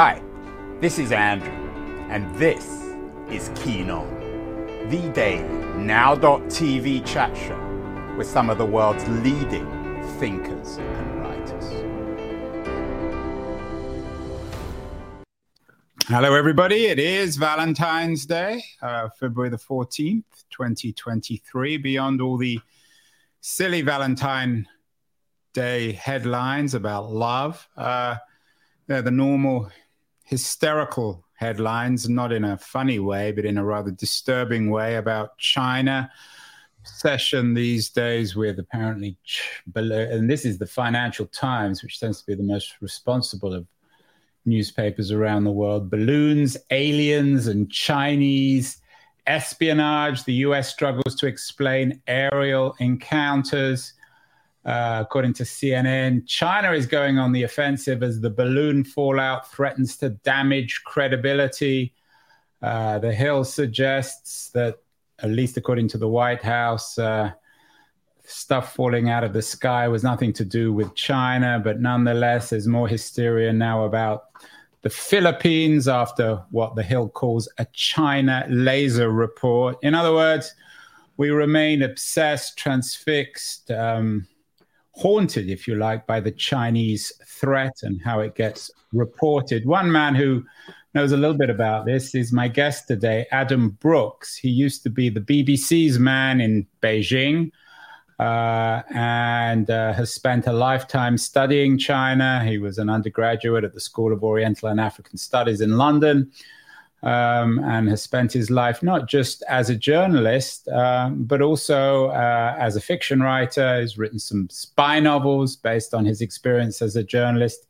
Hi, this is Andrew, and this is Keen On, the daily now.tv chat show with some of the world's leading thinkers and writers. Hello, everybody. It is Valentine's Day, uh, February the 14th, 2023. Beyond all the silly Valentine Day headlines about love, uh, they're the normal hysterical headlines, not in a funny way, but in a rather disturbing way about China. Session these days with apparently and this is the financial times which tends to be the most responsible of newspapers around the world. Balloons aliens and chinese espionage. The us struggles to explain aerial encounters uh, according to CNN, China is going on the offensive as the balloon fallout threatens to damage credibility. Uh, the Hill suggests that, at least according to the White House, uh, stuff falling out of the sky was nothing to do with China, but nonetheless, there's more hysteria now about the Philippines after what the Hill calls a China laser report. In other words, we remain obsessed, transfixed. Um, haunted, if you like, by the Chinese threat and how it gets reported. One man who knows a little bit about this is my guest today, Adam Brookes. He used to be the BBC's man in Beijing uh, and uh, has spent a lifetime studying China. He was an undergraduate at the School of Oriental and African Studies in London um, and has spent his life not just as a journalist, um, but also uh, as a fiction writer. He's written some spy novels based on his experience as a journalist.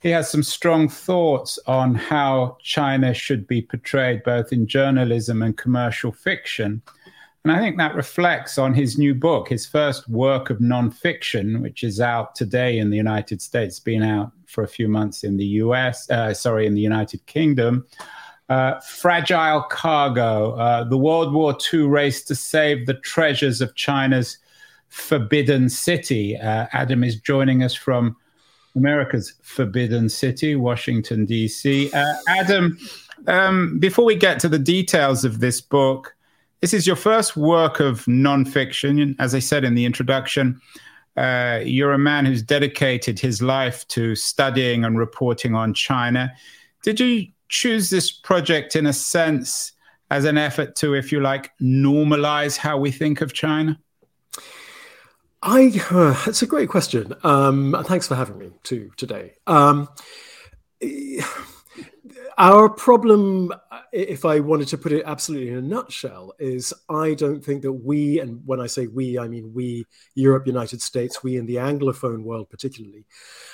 He has some strong thoughts on how China should be portrayed both in journalism and commercial fiction. And I think that reflects on his new book, his first work of nonfiction, which is out today in the United States, been out for a few months in the US, uh, sorry, in the United Kingdom. Uh, fragile cargo, uh, the World War II race to save the treasures of China's forbidden city. Uh, Adam is joining us from America's forbidden city, Washington, D.C. Uh, Adam, um, before we get to the details of this book, this is your first work of nonfiction. As I said in the introduction, uh, you're a man who's dedicated his life to studying and reporting on China. Did you choose this project in a sense as an effort to, if you like, normalize how we think of China? I uh, it's a great question. Um, thanks for having me too today. Um, our problem, if I wanted to put it absolutely in a nutshell, is I don't think that we, and when I say we, I mean we, Europe, United States, we in the Anglophone world particularly,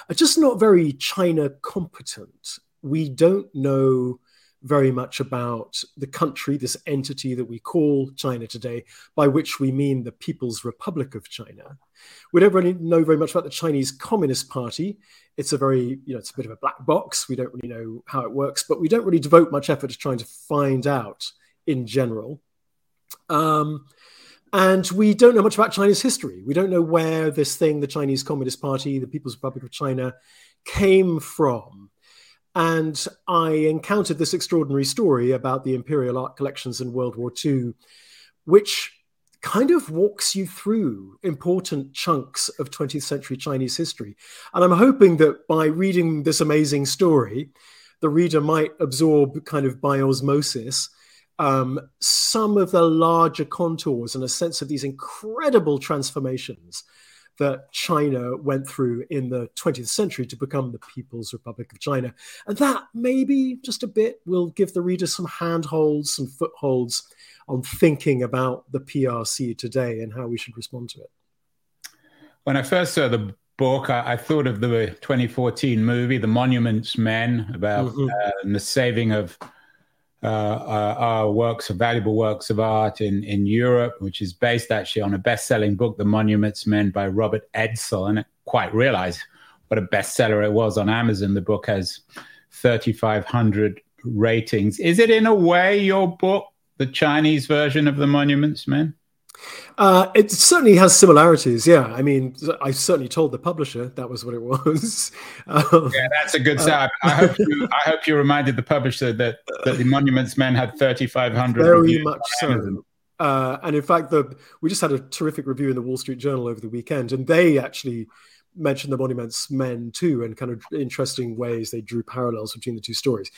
are just not very China competent we don't know very much about the country, this entity that we call China today, by which we mean the People's Republic of China. We don't really know very much about the Chinese Communist Party. It's a very, you know, it's a bit of a black box. We don't really know how it works, but we don't really devote much effort to trying to find out in general. Um, and we don't know much about China's history. We don't know where this thing, the Chinese Communist Party, the People's Republic of China, came from and I encountered this extraordinary story about the imperial art collections in World War II, which kind of walks you through important chunks of 20th century Chinese history. And I'm hoping that by reading this amazing story, the reader might absorb kind of by osmosis um, some of the larger contours and a sense of these incredible transformations that China went through in the 20th century to become the People's Republic of China. And that maybe just a bit will give the reader some handholds, some footholds on thinking about the PRC today and how we should respond to it. When I first saw the book, I, I thought of the 2014 movie, The Monuments Men, about mm-hmm. uh, the saving of Uh, uh, are works of valuable works of art in, in Europe, which is based actually on a best selling book, The Monuments Men by Robert Edsel. And I quite realized what a bestseller it was on Amazon. The book has 3,500 ratings. Is it in a way your book, the Chinese version of The Monuments Men? Uh, it certainly has similarities. Yeah, I mean, I certainly told the publisher that was what it was. Um, yeah, that's a good start. Uh, I hope you. I hope you reminded the publisher that that the Monuments Men had thirty five hundred. Very much so. Uh, and in fact, the we just had a terrific review in the Wall Street Journal over the weekend, and they actually mentioned the Monuments Men too, and kind of interesting ways they drew parallels between the two stories.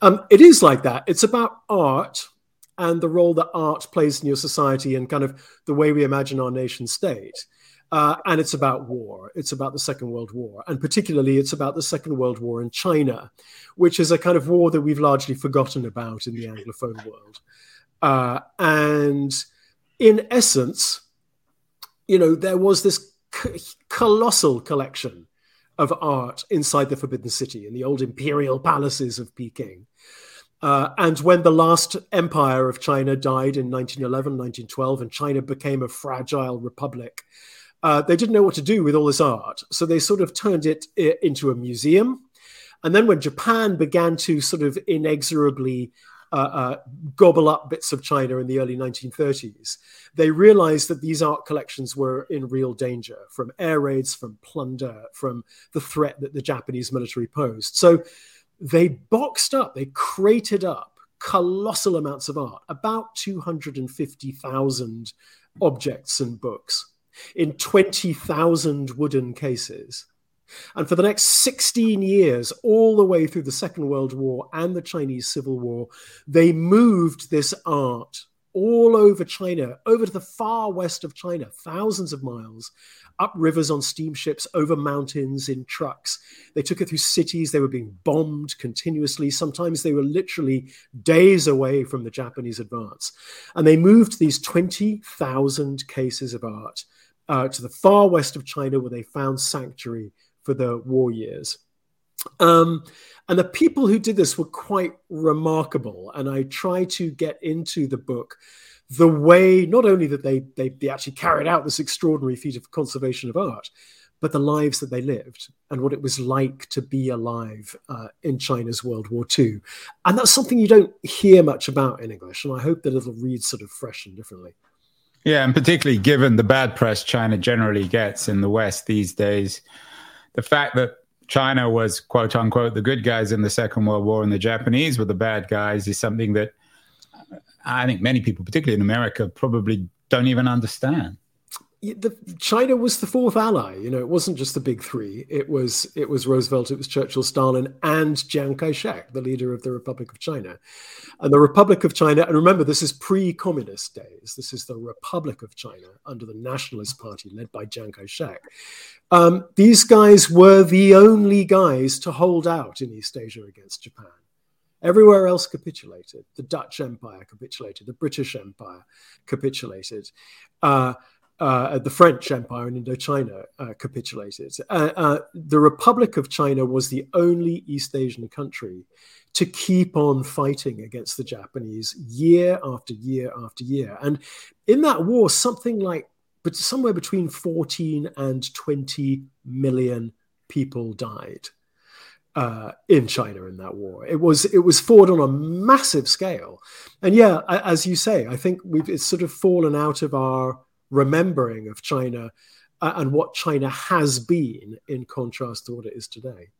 Um, it is like that. It's about art and the role that art plays in your society and kind of the way we imagine our nation state. Uh, and it's about war. It's about the Second World War. And particularly, it's about the Second World War in China, which is a kind of war that we've largely forgotten about in the Anglophone world. Uh, and in essence, you know, there was this colossal collection of art inside the Forbidden City in the old imperial palaces of Peking. Uh, and when the last empire of China died in 1911, 1912, and China became a fragile republic, uh, they didn't know what to do with all this art. So they sort of turned it into a museum. And then when Japan began to sort of inexorably uh, uh, gobble up bits of China in the early 1930s, they realized that these art collections were in real danger from air raids, from plunder, from the threat that the Japanese military posed. So they boxed up, they crated up colossal amounts of art, about 250,000 objects and books in 20,000 wooden cases. And for the next 16 years, all the way through the Second World War and the Chinese Civil War, they moved this art all over China, over to the far west of China, thousands of miles, up rivers on steamships, over mountains in trucks. They took it through cities. They were being bombed continuously. Sometimes they were literally days away from the Japanese advance. And they moved these 20,000 cases of art uh, to the far west of China, where they found sanctuary for the war years. Um, and the people who did this were quite remarkable. And I try to get into the book the way not only that they, they, they actually carried out this extraordinary feat of conservation of art, but the lives that they lived and what it was like to be alive uh, in China's World War II. And that's something you don't hear much about in English. And I hope that it'll read sort of fresh and differently. Yeah, and particularly given the bad press China generally gets in the West these days, the fact that China was quote unquote the good guys in the Second World War and the Japanese were the bad guys is something that I think many people, particularly in America, probably don't even understand. The, China was the fourth ally. You know, it wasn't just the big three. It was it was Roosevelt, it was Churchill, Stalin, and Chiang Kai-shek, the leader of the Republic of China. And the Republic of China, and remember, this is pre-communist days. This is the Republic of China under the Nationalist Party led by Chiang Kai-shek. Um, these guys were the only guys to hold out in East Asia against Japan. Everywhere else capitulated. The Dutch Empire capitulated. The British Empire capitulated. Uh, uh, the French Empire in Indochina uh, capitulated. Uh, uh, the Republic of China was the only East Asian country to keep on fighting against the Japanese year after year after year. And in that war, something like but somewhere between 14 and 20 million people died uh, in China in that war. It was it was fought on a massive scale, and yeah, as you say, I think we've it's sort of fallen out of our remembering of China uh, and what China has been in contrast to what it is today.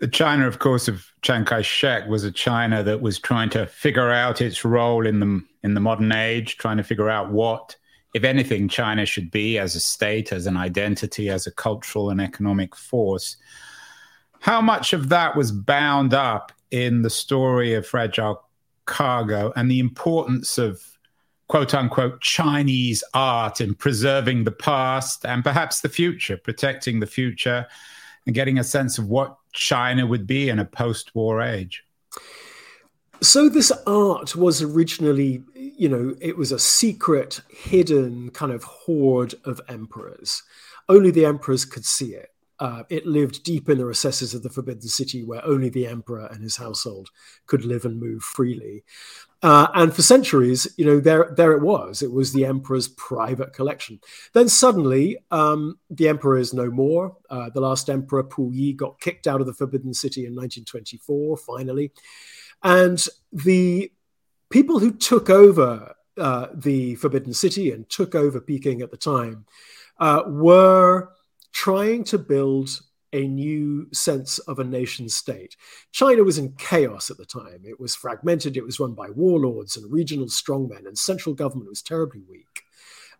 The China, of course, of Chiang Kai-shek was a China that was trying to figure out its role in the in the modern age, trying to figure out what, if anything, China should be as a state, as an identity, as a cultural and economic force. How much of that was bound up in the story of Fragile Cargo and the importance of quote unquote Chinese art in preserving the past and perhaps the future, protecting the future and getting a sense of what China would be in a post war age? So, this art was originally, you know, it was a secret, hidden kind of hoard of emperors. Only the emperors could see it. Uh, it lived deep in the recesses of the Forbidden City, where only the emperor and his household could live and move freely. Uh, and for centuries, you know, there there it was. It was the emperor's private collection. Then suddenly, um, the emperor is no more. Uh, the last emperor, Puyi, got kicked out of the Forbidden City in 1924. Finally, and the people who took over uh, the Forbidden City and took over Peking at the time uh, were trying to build a new sense of a nation state. China was in chaos at the time. It was fragmented, it was run by warlords and regional strongmen, and central government was terribly weak.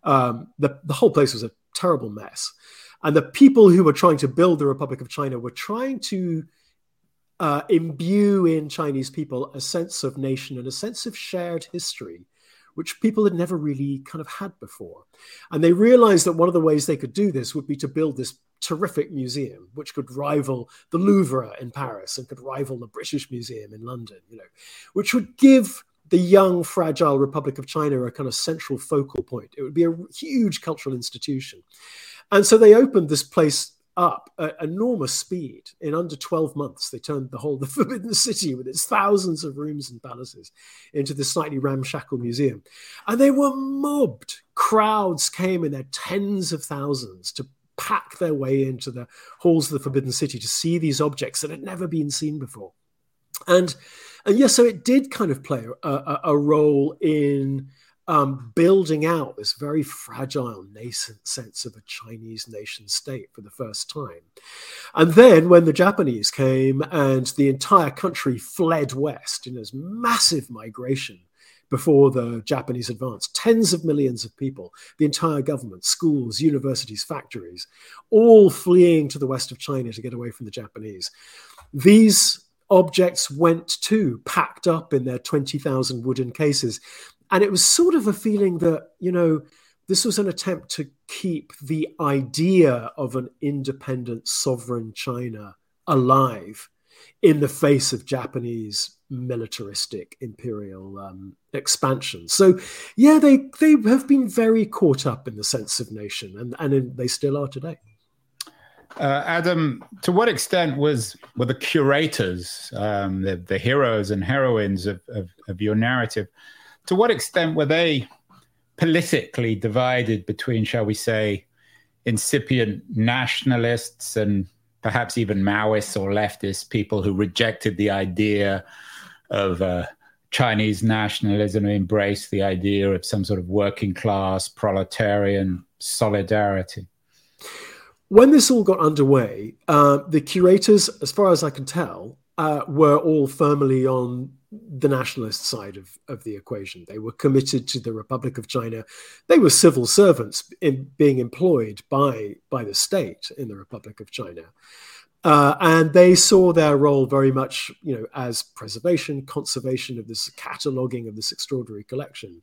Um, the, the whole place was a terrible mess. And the people who were trying to build the Republic of China were trying to uh, imbue in Chinese people a sense of nation and a sense of shared history, which people had never really kind of had before. And they realized that one of the ways they could do this would be to build this terrific museum, which could rival the Louvre in Paris and could rival the British Museum in London, you know, which would give the young, fragile Republic of China a kind of central focal point. It would be a huge cultural institution. And so they opened this place up at enormous speed. In under 12 months, they turned the whole the Forbidden City with its thousands of rooms and palaces into this slightly ramshackle museum. And they were mobbed. Crowds came in their tens of thousands to pack their way into the halls of the Forbidden City to see these objects that had never been seen before. And and yes, so it did kind of play a, a, a role in um, building out this very fragile, nascent sense of a Chinese nation state for the first time. And then when the Japanese came and the entire country fled west in this massive migration before the Japanese advance. Tens of millions of people, the entire government, schools, universities, factories, all fleeing to the west of China to get away from the Japanese. These objects went too, packed up in their 20,000 wooden cases. And it was sort of a feeling that, you know, this was an attempt to keep the idea of an independent sovereign China alive in the face of Japanese militaristic imperial um, expansion. So, yeah, they they have been very caught up in the sense of nation, and and in, they still are today. Uh, Adam, to what extent was were the curators, um, the, the heroes and heroines of, of, of your narrative, to what extent were they politically divided between, shall we say, incipient nationalists and perhaps even Maoists or leftist people who rejected the idea of uh, Chinese nationalism and embraced the idea of some sort of working class proletarian solidarity. When this all got underway, uh, the curators, as far as I can tell, uh, were all firmly on the nationalist side of, of the equation. They were committed to the Republic of China. They were civil servants in, being employed by, by the state in the Republic of China. Uh, and they saw their role very much, you know, as preservation, conservation of this cataloging of this extraordinary collection.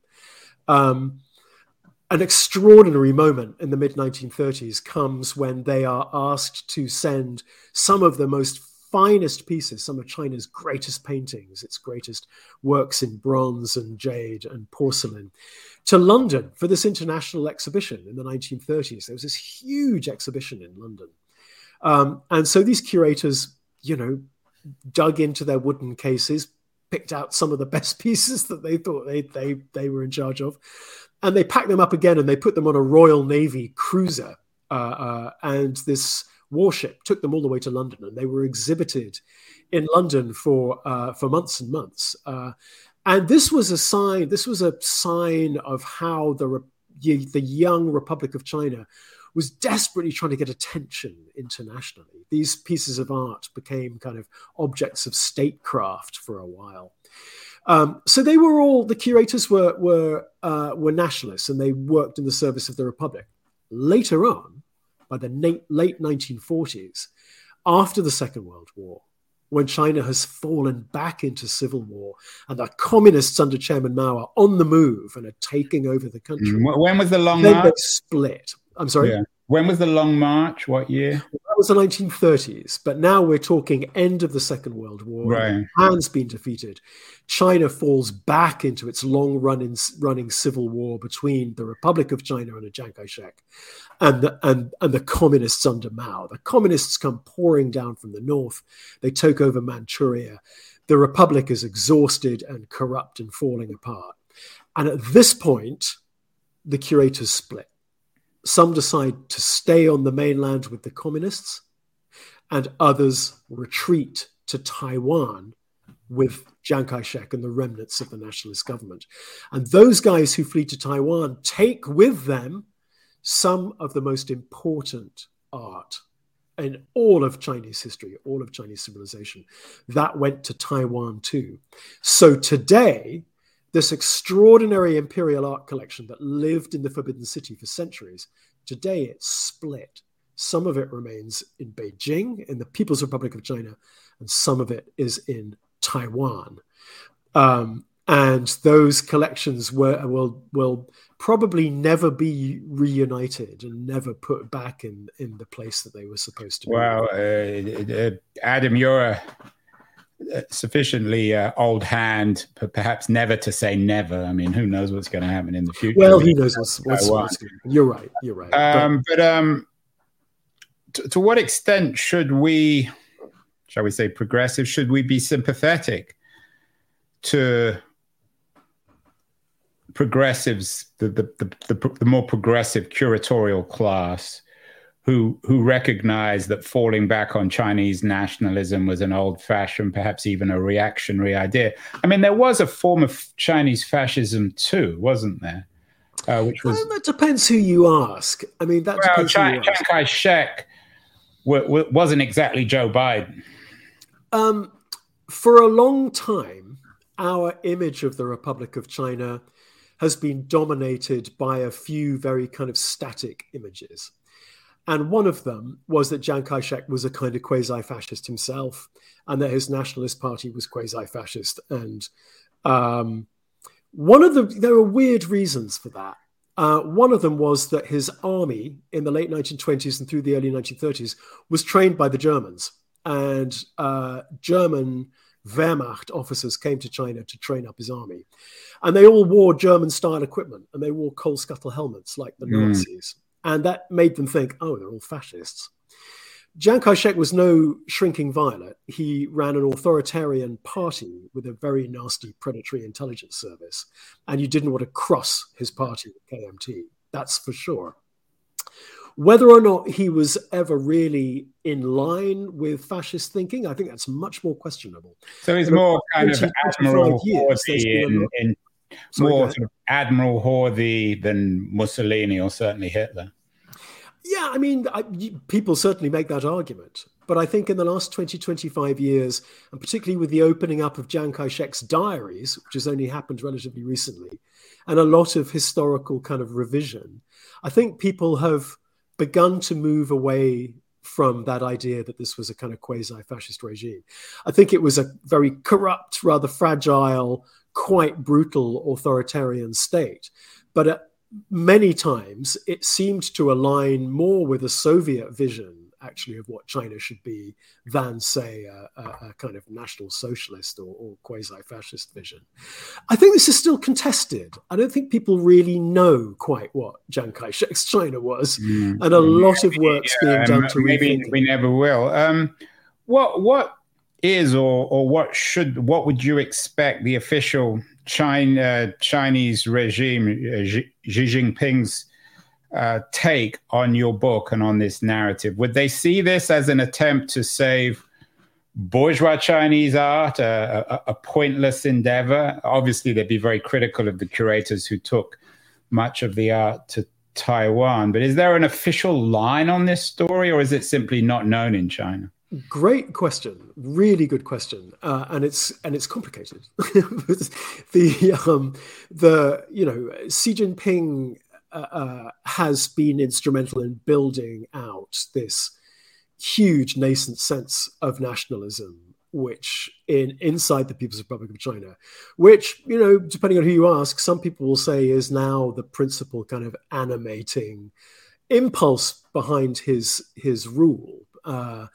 Um, an extraordinary moment in the mid 1930s comes when they are asked to send some of the most finest pieces, some of China's greatest paintings, its greatest works in bronze and jade and porcelain, to London for this international exhibition in the 1930s. There was this huge exhibition in London. Um, and so these curators, you know, dug into their wooden cases, picked out some of the best pieces that they thought they, they, they were in charge of, and they packed them up again and they put them on a Royal Navy cruiser. Uh, uh, and this warship took them all the way to London, and they were exhibited in London for uh, for months and months. Uh, and this was a sign. This was a sign of how the the young Republic of China was desperately trying to get attention internationally. These pieces of art became kind of objects of statecraft for a while. Um, so they were all the curators were were uh, were nationalists and they worked in the service of the republic. Later on, by the late 1940s, after the Second World War, when China has fallen back into civil war and the communists under Chairman Mao are on the move and are taking over the country. Mm, when was the long then march? They split. I'm sorry. Yeah. When was the Long March? What year? Was the 1930s. But now we're talking end of the Second World War. Right. Japan's been defeated. China falls back into its long running, running civil war between the Republic of China under Chiang Kai-shek and the, and, and the communists under Mao. The communists come pouring down from the north. They take over Manchuria. The Republic is exhausted and corrupt and falling apart. And at this point, the curators split some decide to stay on the mainland with the communists, and others retreat to Taiwan with Chiang Kai shek and the remnants of the nationalist government. And those guys who flee to Taiwan take with them some of the most important art in all of Chinese history, all of Chinese civilization. That went to Taiwan too. So today, this extraordinary imperial art collection that lived in the Forbidden City for centuries, today it's split. Some of it remains in Beijing, in the People's Republic of China, and some of it is in Taiwan. Um, and those collections were, will will probably never be reunited and never put back in in the place that they were supposed to be. Wow, uh, uh, Adam, you're a sufficiently uh, old hand, but perhaps never to say never. I mean, who knows what's going to happen in the future? Well, he knows what's, what's, what's You're right. You're right. Um, but, but um, to, to what extent should we, shall we say, progressive? Should we be sympathetic to progressives, the, the, the, the, the more progressive curatorial class who who recognized that falling back on Chinese nationalism was an old-fashioned, perhaps even a reactionary idea. I mean, there was a form of Chinese fascism too, wasn't there? Uh, which was well, that depends who you ask. I mean, that well, depends Chiang, Chiang Kai-shek w- w- wasn't exactly Joe Biden. Um, for a long time, our image of the Republic of China has been dominated by a few very kind of static images. And one of them was that Chiang Kai shek was a kind of quasi fascist himself, and that his nationalist party was quasi fascist. And um, one of the, there are weird reasons for that. Uh, one of them was that his army in the late 1920s and through the early 1930s was trained by the Germans. And uh, German Wehrmacht officers came to China to train up his army. And they all wore German style equipment and they wore coal scuttle helmets like the mm. Nazis. And that made them think, oh, they're all fascists. Chiang Kai shek was no shrinking violet. He ran an authoritarian party with a very nasty predatory intelligence service. And you didn't want to cross his party with KMT. That's for sure. Whether or not he was ever really in line with fascist thinking, I think that's much more questionable. So he's more kind of Admiral Horthy in, in more sort of Admiral Horthy than Mussolini or certainly Hitler. Yeah, I mean, I, people certainly make that argument. But I think in the last 20, 25 years, and particularly with the opening up of Chiang Kai shek's diaries, which has only happened relatively recently, and a lot of historical kind of revision, I think people have begun to move away from that idea that this was a kind of quasi fascist regime. I think it was a very corrupt, rather fragile, quite brutal authoritarian state. But at many times it seemed to align more with a Soviet vision actually of what China should be than, say, a, a, a kind of national socialist or, or quasi fascist vision. I think this is still contested. I don't think people really know quite what Chiang Kai shek's China was. Mm. And a lot of work's yeah, being done to Maybe we never will. Um, what, what is or, or what should, what would you expect the official China, Chinese regime, uh, Xi Jinping's uh, take on your book and on this narrative? Would they see this as an attempt to save bourgeois Chinese art, a, a, a, pointless endeavor? Obviously, they'd be very critical of the curators who took much of the art to Taiwan. But is there an official line on this story, or is it simply not known in China? Great question, really good question, uh, and it's and it's complicated. the um, the you know Xi Jinping uh, uh, has been instrumental in building out this huge nascent sense of nationalism which in inside the people's republic of china which you know depending on who you ask some people will say is now the principal kind of animating impulse behind his his rule uh,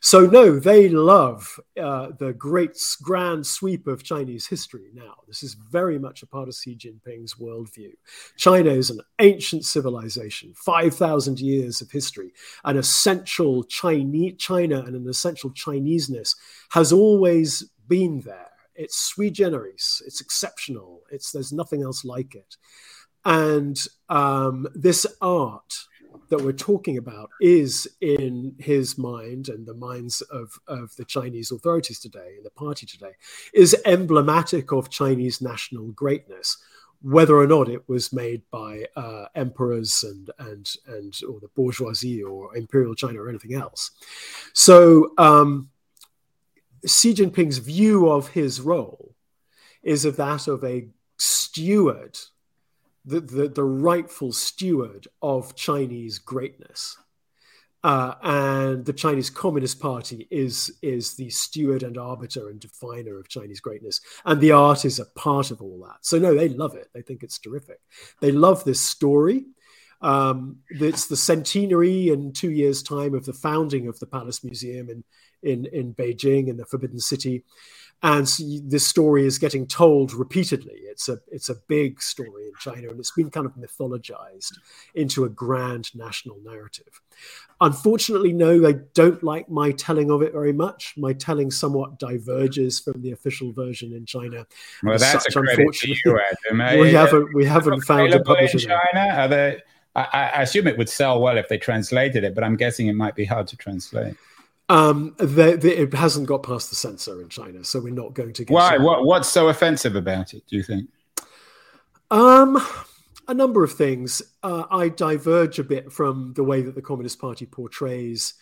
so, no, they love uh, the great grand sweep of Chinese history now. This is very much a part of Xi Jinping's worldview. China is an ancient civilization, 5,000 years of history. An essential Chinese, China and an essential Chineseness has always been there. It's sui generis, it's exceptional, it's, there's nothing else like it. And um, this art that we're talking about is in his mind and the minds of, of the Chinese authorities today and the party today is emblematic of Chinese national greatness, whether or not it was made by uh, emperors and and and or the bourgeoisie or imperial China or anything else. So um, Xi Jinping's view of his role is of that of a steward the, the, the rightful steward of Chinese greatness. Uh, and the Chinese Communist Party is is the steward and arbiter and definer of Chinese greatness, and the art is a part of all that. So no, they love it. They think it's terrific. They love this story. Um, it's the centenary in two years' time of the founding of the Palace Museum in in in Beijing in the Forbidden City, and this story is getting told repeatedly. It's a it's a big story in China, and it's been kind of mythologized into a grand national narrative. Unfortunately, no, I don't like my telling of it very much. My telling somewhat diverges from the official version in China. Well, that's such, a credit to you, Adam. we haven't we haven't found a publisher in China. Are they, I, I assume it would sell well if they translated it, but I'm guessing it might be hard to translate. Um, they, they, it hasn't got past the censor in China, so we're not going to get. Why? What, what's so offensive about it? Do you think? Um, a number of things. Uh, I diverge a bit from the way that the Communist Party portrays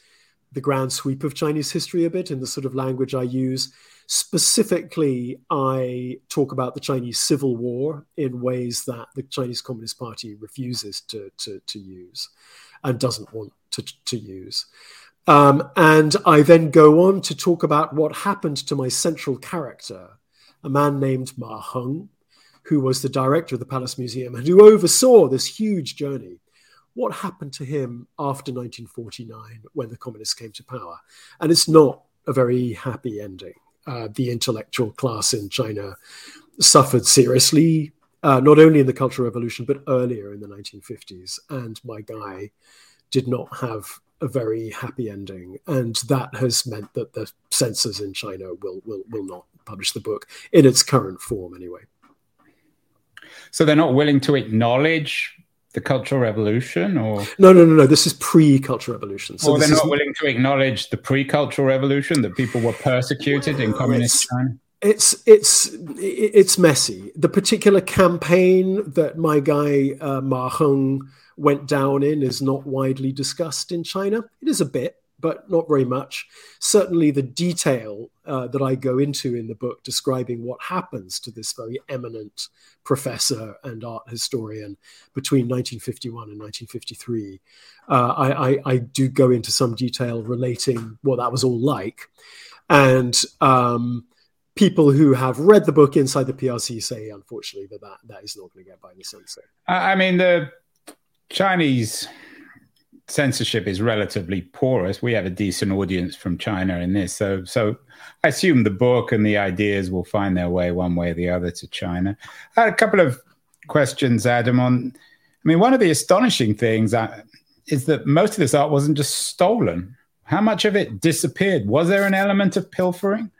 the grand sweep of Chinese history a bit in the sort of language I use. Specifically, I talk about the Chinese Civil War in ways that the Chinese Communist Party refuses to, to, to use and doesn't want to, to use. Um, and I then go on to talk about what happened to my central character, a man named Ma Heng, who was the director of the Palace Museum and who oversaw this huge journey. What happened to him after 1949 when the communists came to power? And it's not a very happy ending. Uh, the intellectual class in China suffered seriously, uh, not only in the Cultural Revolution, but earlier in the 1950s. And my guy did not have a very happy ending, and that has meant that the censors in China will will will not publish the book in its current form anyway. So they're not willing to acknowledge the Cultural Revolution, or no, no, no, no. This is pre-Cultural Revolution. So or they're not willing to acknowledge the pre-Cultural Revolution that people were persecuted well, in communist China. It's it's it's messy. The particular campaign that my guy uh, Ma Heng went down in is not widely discussed in China. It is a bit, but not very much. Certainly, the detail uh, that I go into in the book describing what happens to this very eminent professor and art historian between 1951 and 1953, uh, I, I, I, do go into some detail relating what that was all like. And um, people who have read the book inside the PRC say, unfortunately, that that, that is not going to get by the censor. I mean, the Chinese censorship is relatively porous. We have a decent audience from China in this, so so I assume the book and the ideas will find their way one way or the other to China. I a couple of questions, Adam. On, I mean, one of the astonishing things uh, is that most of this art wasn't just stolen. How much of it disappeared? Was there an element of pilfering?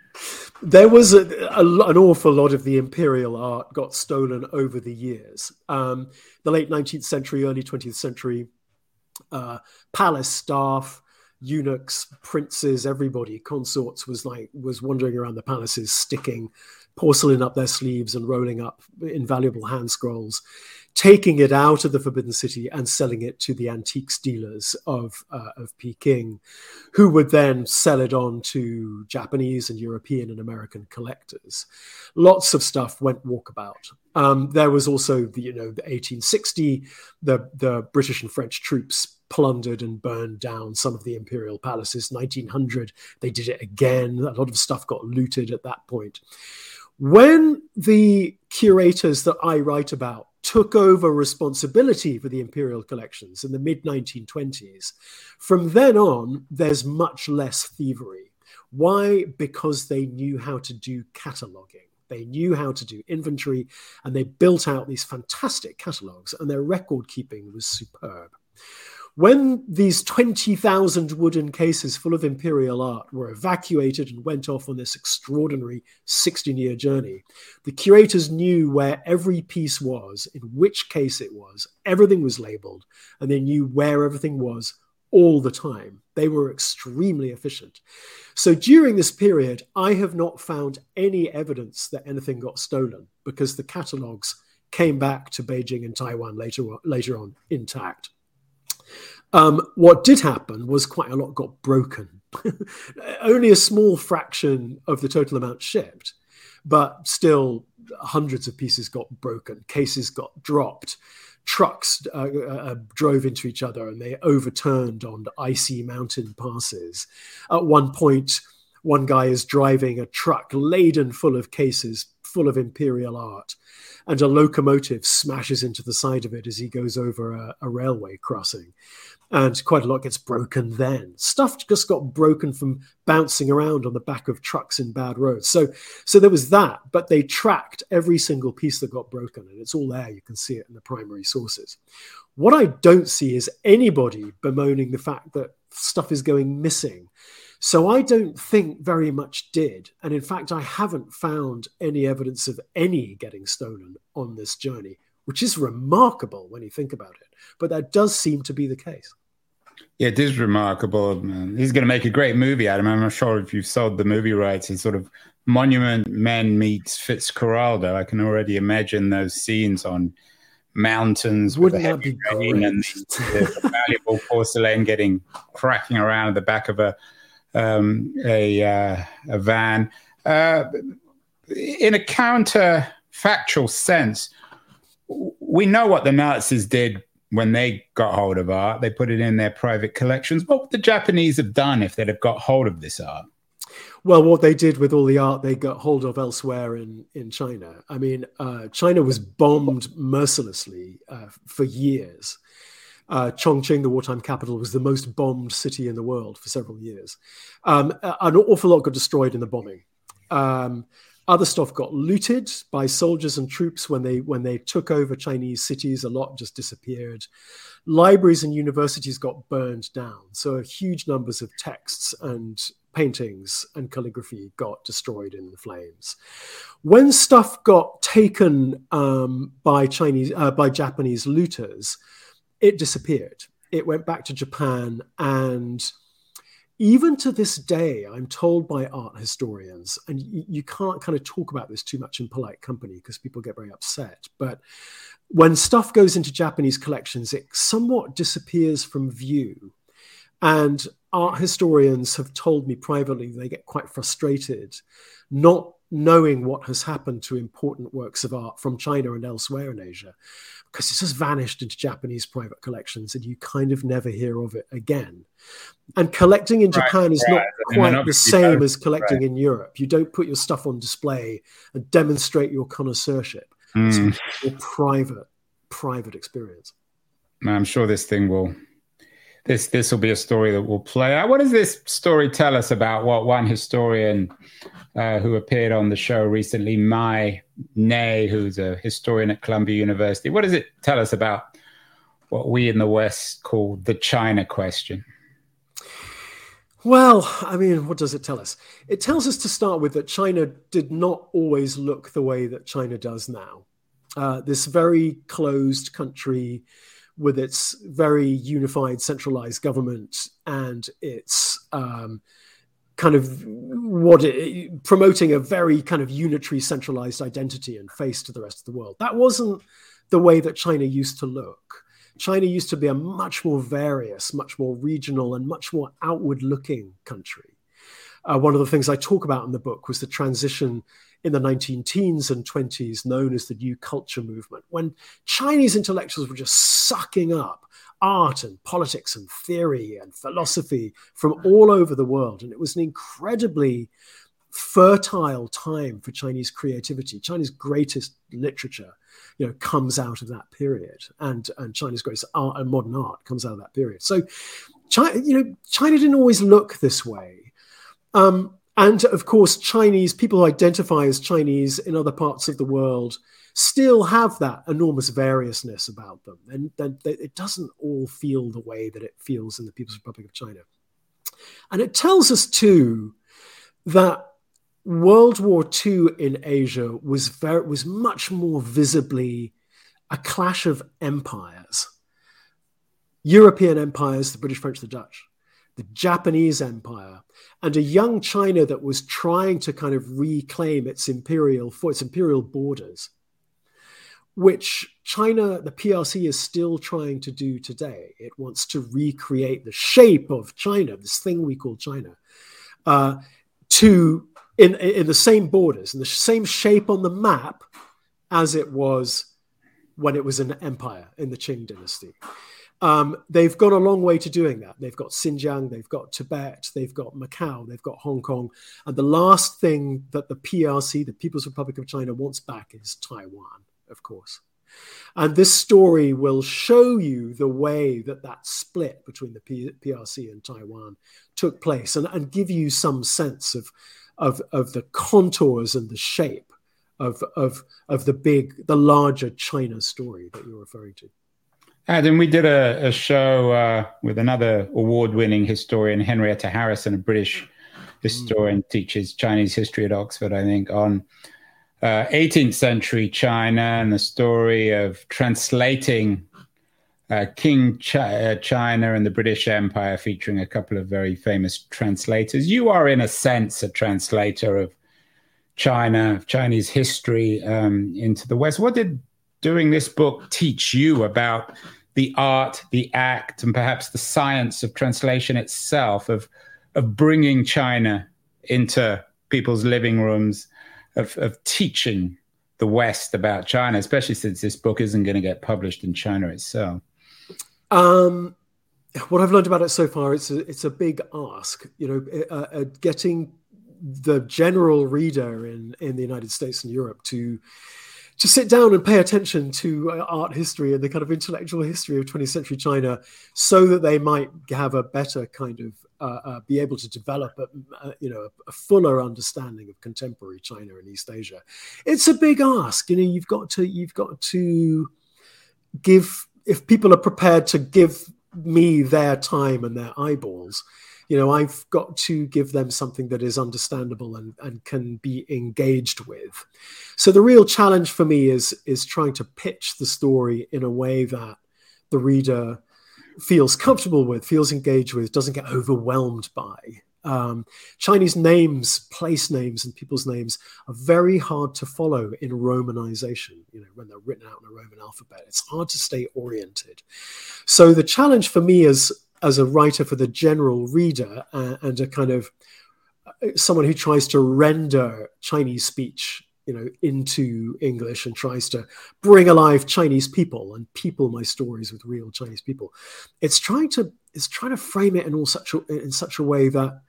There was a, a, an awful lot of the imperial art got stolen over the years. Um, the late 19th century, early 20th century, uh, palace staff, eunuchs, princes, everybody, consorts was like was wandering around the palaces, sticking porcelain up their sleeves and rolling up invaluable hand scrolls taking it out of the Forbidden City and selling it to the antiques dealers of, uh, of Peking, who would then sell it on to Japanese and European and American collectors. Lots of stuff went walkabout. Um, there was also the, you know, the 1860, the, the British and French troops plundered and burned down some of the imperial palaces. 1900, they did it again. A lot of stuff got looted at that point. When the curators that I write about took over responsibility for the imperial collections in the mid 1920s. From then on, there's much less thievery. Why? Because they knew how to do cataloging. They knew how to do inventory and they built out these fantastic catalogs, and their record keeping was superb. When these 20,000 wooden cases full of imperial art were evacuated and went off on this extraordinary 16 year journey, the curators knew where every piece was, in which case it was, everything was labeled, and they knew where everything was all the time. They were extremely efficient. So during this period, I have not found any evidence that anything got stolen because the catalogues came back to Beijing and Taiwan later, later on intact. Um, what did happen was quite a lot got broken. Only a small fraction of the total amount shipped, but still hundreds of pieces got broken, cases got dropped, trucks uh, uh, uh drove into each other and they overturned on icy mountain passes. At one point, one guy is driving a truck laden full of cases full of imperial art and a locomotive smashes into the side of it as he goes over a, a railway crossing and quite a lot gets broken then. Stuff just got broken from bouncing around on the back of trucks in bad roads. So, so there was that, but they tracked every single piece that got broken, and it's all there. You can see it in the primary sources. What I don't see is anybody bemoaning the fact that stuff is going missing. So I don't think very much did. And in fact, I haven't found any evidence of any getting stolen on this journey, which is remarkable when you think about it. But that does seem to be the case. Yeah, it is remarkable. He's going to make a great movie him. I'm not sure if you've sold the movie rights. It's sort of Monument Men meets Fitzcarraldo. I can already imagine those scenes on mountains Wouldn't that be great? and the, the valuable porcelain getting cracking around the back of a um, a, uh, a van. Uh, in a counterfactual sense, we know what the Nazis did when they got hold of art, they put it in their private collections. What would the Japanese have done if they'd have got hold of this art? Well, what they did with all the art they got hold of elsewhere in, in China. I mean, uh, China was bombed mercilessly uh, for years. Uh, Chongqing, the wartime capital, was the most bombed city in the world for several years. Um, an awful lot got destroyed in the bombing. Um, other stuff got looted by soldiers and troops when they when they took over Chinese cities. A lot just disappeared. Libraries and universities got burned down. So huge numbers of texts and paintings and calligraphy got destroyed in the flames. When stuff got taken um, by Chinese uh, by Japanese looters, it disappeared. It went back to Japan and even to this day, I'm told by art historians, and you, can't kind of talk about this too much in polite company because people get very upset. But when stuff goes into Japanese collections, it somewhat disappears from view. And art historians have told me privately they get quite frustrated not knowing what has happened to important works of art from China and elsewhere in Asia because it's just vanished into Japanese private collections and you kind of never hear of it again. And collecting in right, Japan is right. not quite the same as collecting right. in Europe. You don't put your stuff on display and demonstrate your connoisseurship. Mm. It's a private, private experience. I'm sure this thing will this this will be a story that will play out. What does this story tell us about what one historian uh, who appeared on the show recently, Mae Ngai, who's a historian at Columbia University. What does it tell us about what we in the West call the China question? Well, I mean, what does it tell us? It tells us to start with that China did not always look the way that China does now. Uh, this very closed country with its very unified, centralized government and its um, kind of what it, promoting a very kind of unitary centralized identity and face to the rest of the world. That wasn't the way that china used to look. China used to be a much more various much more regional and much more outward looking country uh, one of the things i talk about in the book was the transition in the 19 teens and 20s known as the new culture movement when chinese intellectuals were just sucking up art and politics and theory and philosophy from all over the world. And it was an incredibly fertile time for Chinese creativity. Chinese greatest literature, you know, comes out of that period, and and China's greatest art and modern art comes out of that period. So, China, you know, China didn't always look this way. Um, and of course, Chinese people who identify as Chinese in other parts of the world still have that enormous variousness about them. And, and it doesn't all feel the way that it feels in the People's Republic of China. And it tells us, too, that World War II in Asia was, very, was much more visibly a clash of empires European empires, the British, French, the Dutch, the Japanese Empire, and a young China that was trying to kind of reclaim its imperial for its imperial borders, which China, the PRC, is still trying to do today. It wants to recreate the shape of China, this thing we call China, uh, to in in the same borders and the same shape on the map as it was when it was an empire in the Qing dynasty. Um, they've gone a long way to doing that. They've got Xinjiang, they've got Tibet, they've got Macau, they've got Hong Kong. And the last thing that the PRC, the People's Republic of China, wants back is Taiwan, of course. And this story will show you the way that that split between the P- PRC and Taiwan took place and, and give you some sense of, of, of the contours and the shape of, of, of the big, the larger China story that you're referring to. Adam, we did a, a show uh, with another award-winning historian, Henrietta Harrison, a British historian, mm. teaches Chinese history at Oxford, I think, on uh, 18th century China and the story of translating uh, King Ch- uh, China and the British Empire, featuring a couple of very famous translators. You are, in a sense, a translator of China, of Chinese history um, into the West. What did doing this book teach you about the art, the act, and perhaps the science of translation itself, of of bringing China into people's living rooms, of, of teaching the West about China, especially since this book isn't going to get published in China itself? Um, what I've learned about it so far, it's a, it's a big ask. You know, uh, uh, getting the general reader in in the United States and Europe to to sit down and pay attention to uh, art history and the kind of intellectual history of 20th century China so that they might have a better kind of uh, uh, be able to develop a, a you know a, fuller understanding of contemporary China and East Asia. It's a big ask. You know, you've got to you've got to give if people are prepared to give me their time and their eyeballs you know i've got to give them something that is understandable and, and can be engaged with so the real challenge for me is is trying to pitch the story in a way that the reader feels comfortable with feels engaged with doesn't get overwhelmed by um, Chinese names, place names, and people's names are very hard to follow in Romanization. You know, when they're written out in a Roman alphabet, it's hard to stay oriented. So the challenge for me is as a writer for the general reader uh, and a kind of uh, someone who tries to render Chinese speech you know into English and tries to bring alive Chinese people and people my stories with real Chinese people. It's trying to it's trying to frame it in all such a, in such a way that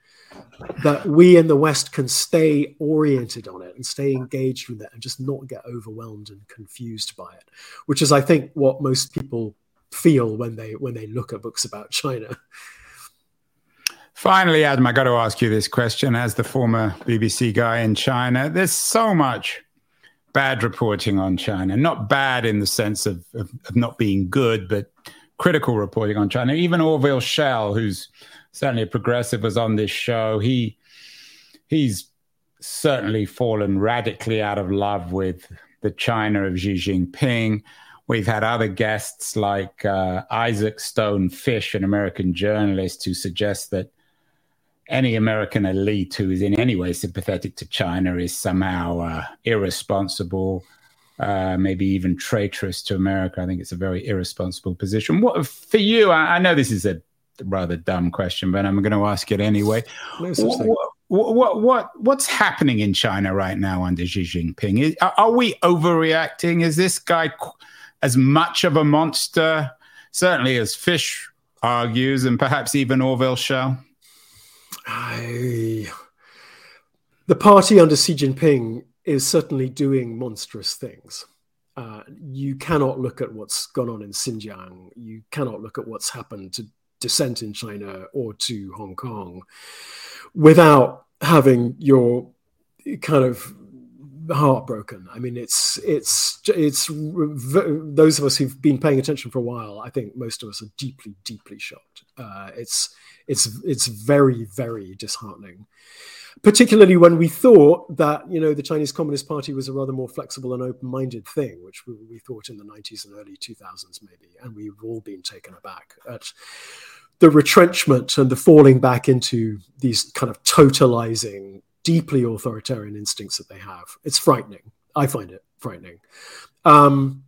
that we in the West can stay oriented on it and stay engaged with it and just not get overwhelmed and confused by it, which is I think what most people feel when they when they look at books about China. Finally, Adam, I got to ask you this question. As the former BBC guy in China, there's so much bad reporting on China. Not bad in the sense of, of, of not being good, but critical reporting on China. Even Orville Schell, who's certainly a progressive, was on this show. He he's certainly fallen radically out of love with the China of Xi Jinping. We've had other guests like uh, Isaac Stone Fish, an American journalist, who suggests that any American elite who is in any way sympathetic to China is somehow uh, irresponsible, uh, maybe even traitorous to America. I think it's a very irresponsible position. What for you? I, I know this is a rather dumb question, but I'm going to ask it anyway. No what, what, what, what's happening in China right now under Xi Jinping? Is, are, are we overreacting? Is this guy as much of a monster, certainly as Fish argues, and perhaps even Orville Schell? I... The party under Xi Jinping is certainly doing monstrous things. Uh, you cannot look at what's gone on in Xinjiang. You cannot look at what's happened to dissent in China or to Hong Kong without having your kind of heartbroken. I mean, it's it's it's those of us who've been paying attention for a while. I think most of us are deeply, deeply shocked. Uh, it's it's it's very, very disheartening, particularly when we thought that you know the Chinese Communist Party was a rather more flexible and open-minded thing, which we, we thought in the 90s and early 2000s maybe, and we've all been taken aback at the retrenchment and the falling back into these kind of totalizing deeply authoritarian instincts that they have. It's frightening. I find it frightening. Um,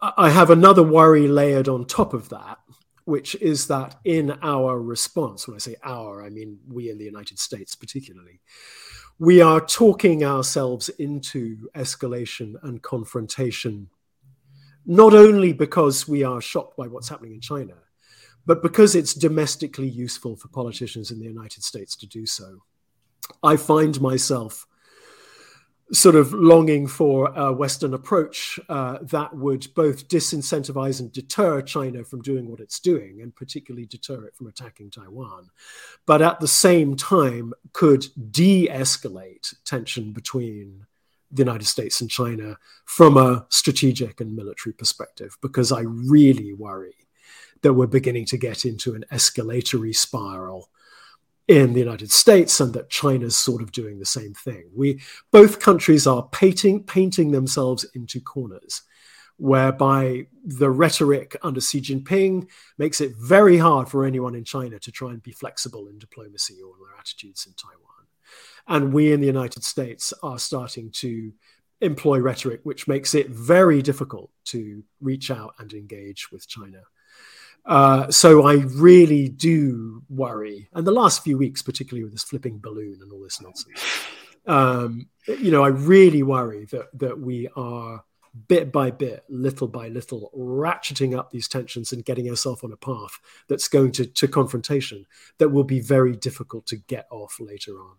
I have another worry layered on top of that, which is that in our response, when I say our, I mean we in the United States particularly, we are talking ourselves into escalation and confrontation, not only because we are shocked by what's happening in China, but because it's domestically useful for politicians in the United States to do so. I find myself sort of longing for a Western approach uh, that would both disincentivize and deter China from doing what it's doing, and particularly deter it from attacking Taiwan, but at the same time could de escalate tension between the United States and China from a strategic and military perspective, because I really worry that we're beginning to get into an escalatory spiral in the United States and that China's sort of doing the same thing. We both countries are painting painting themselves into corners whereby the rhetoric under Xi Jinping makes it very hard for anyone in China to try and be flexible in diplomacy or their attitudes in Taiwan. And we in the United States are starting to employ rhetoric which makes it very difficult to reach out and engage with China. Uh, so I really do worry, and the last few weeks, particularly with this flipping balloon and all this nonsense, um, you know, I really worry that that we are bit by bit, little by little, ratcheting up these tensions and getting ourselves on a path that's going to, to confrontation that will be very difficult to get off later on.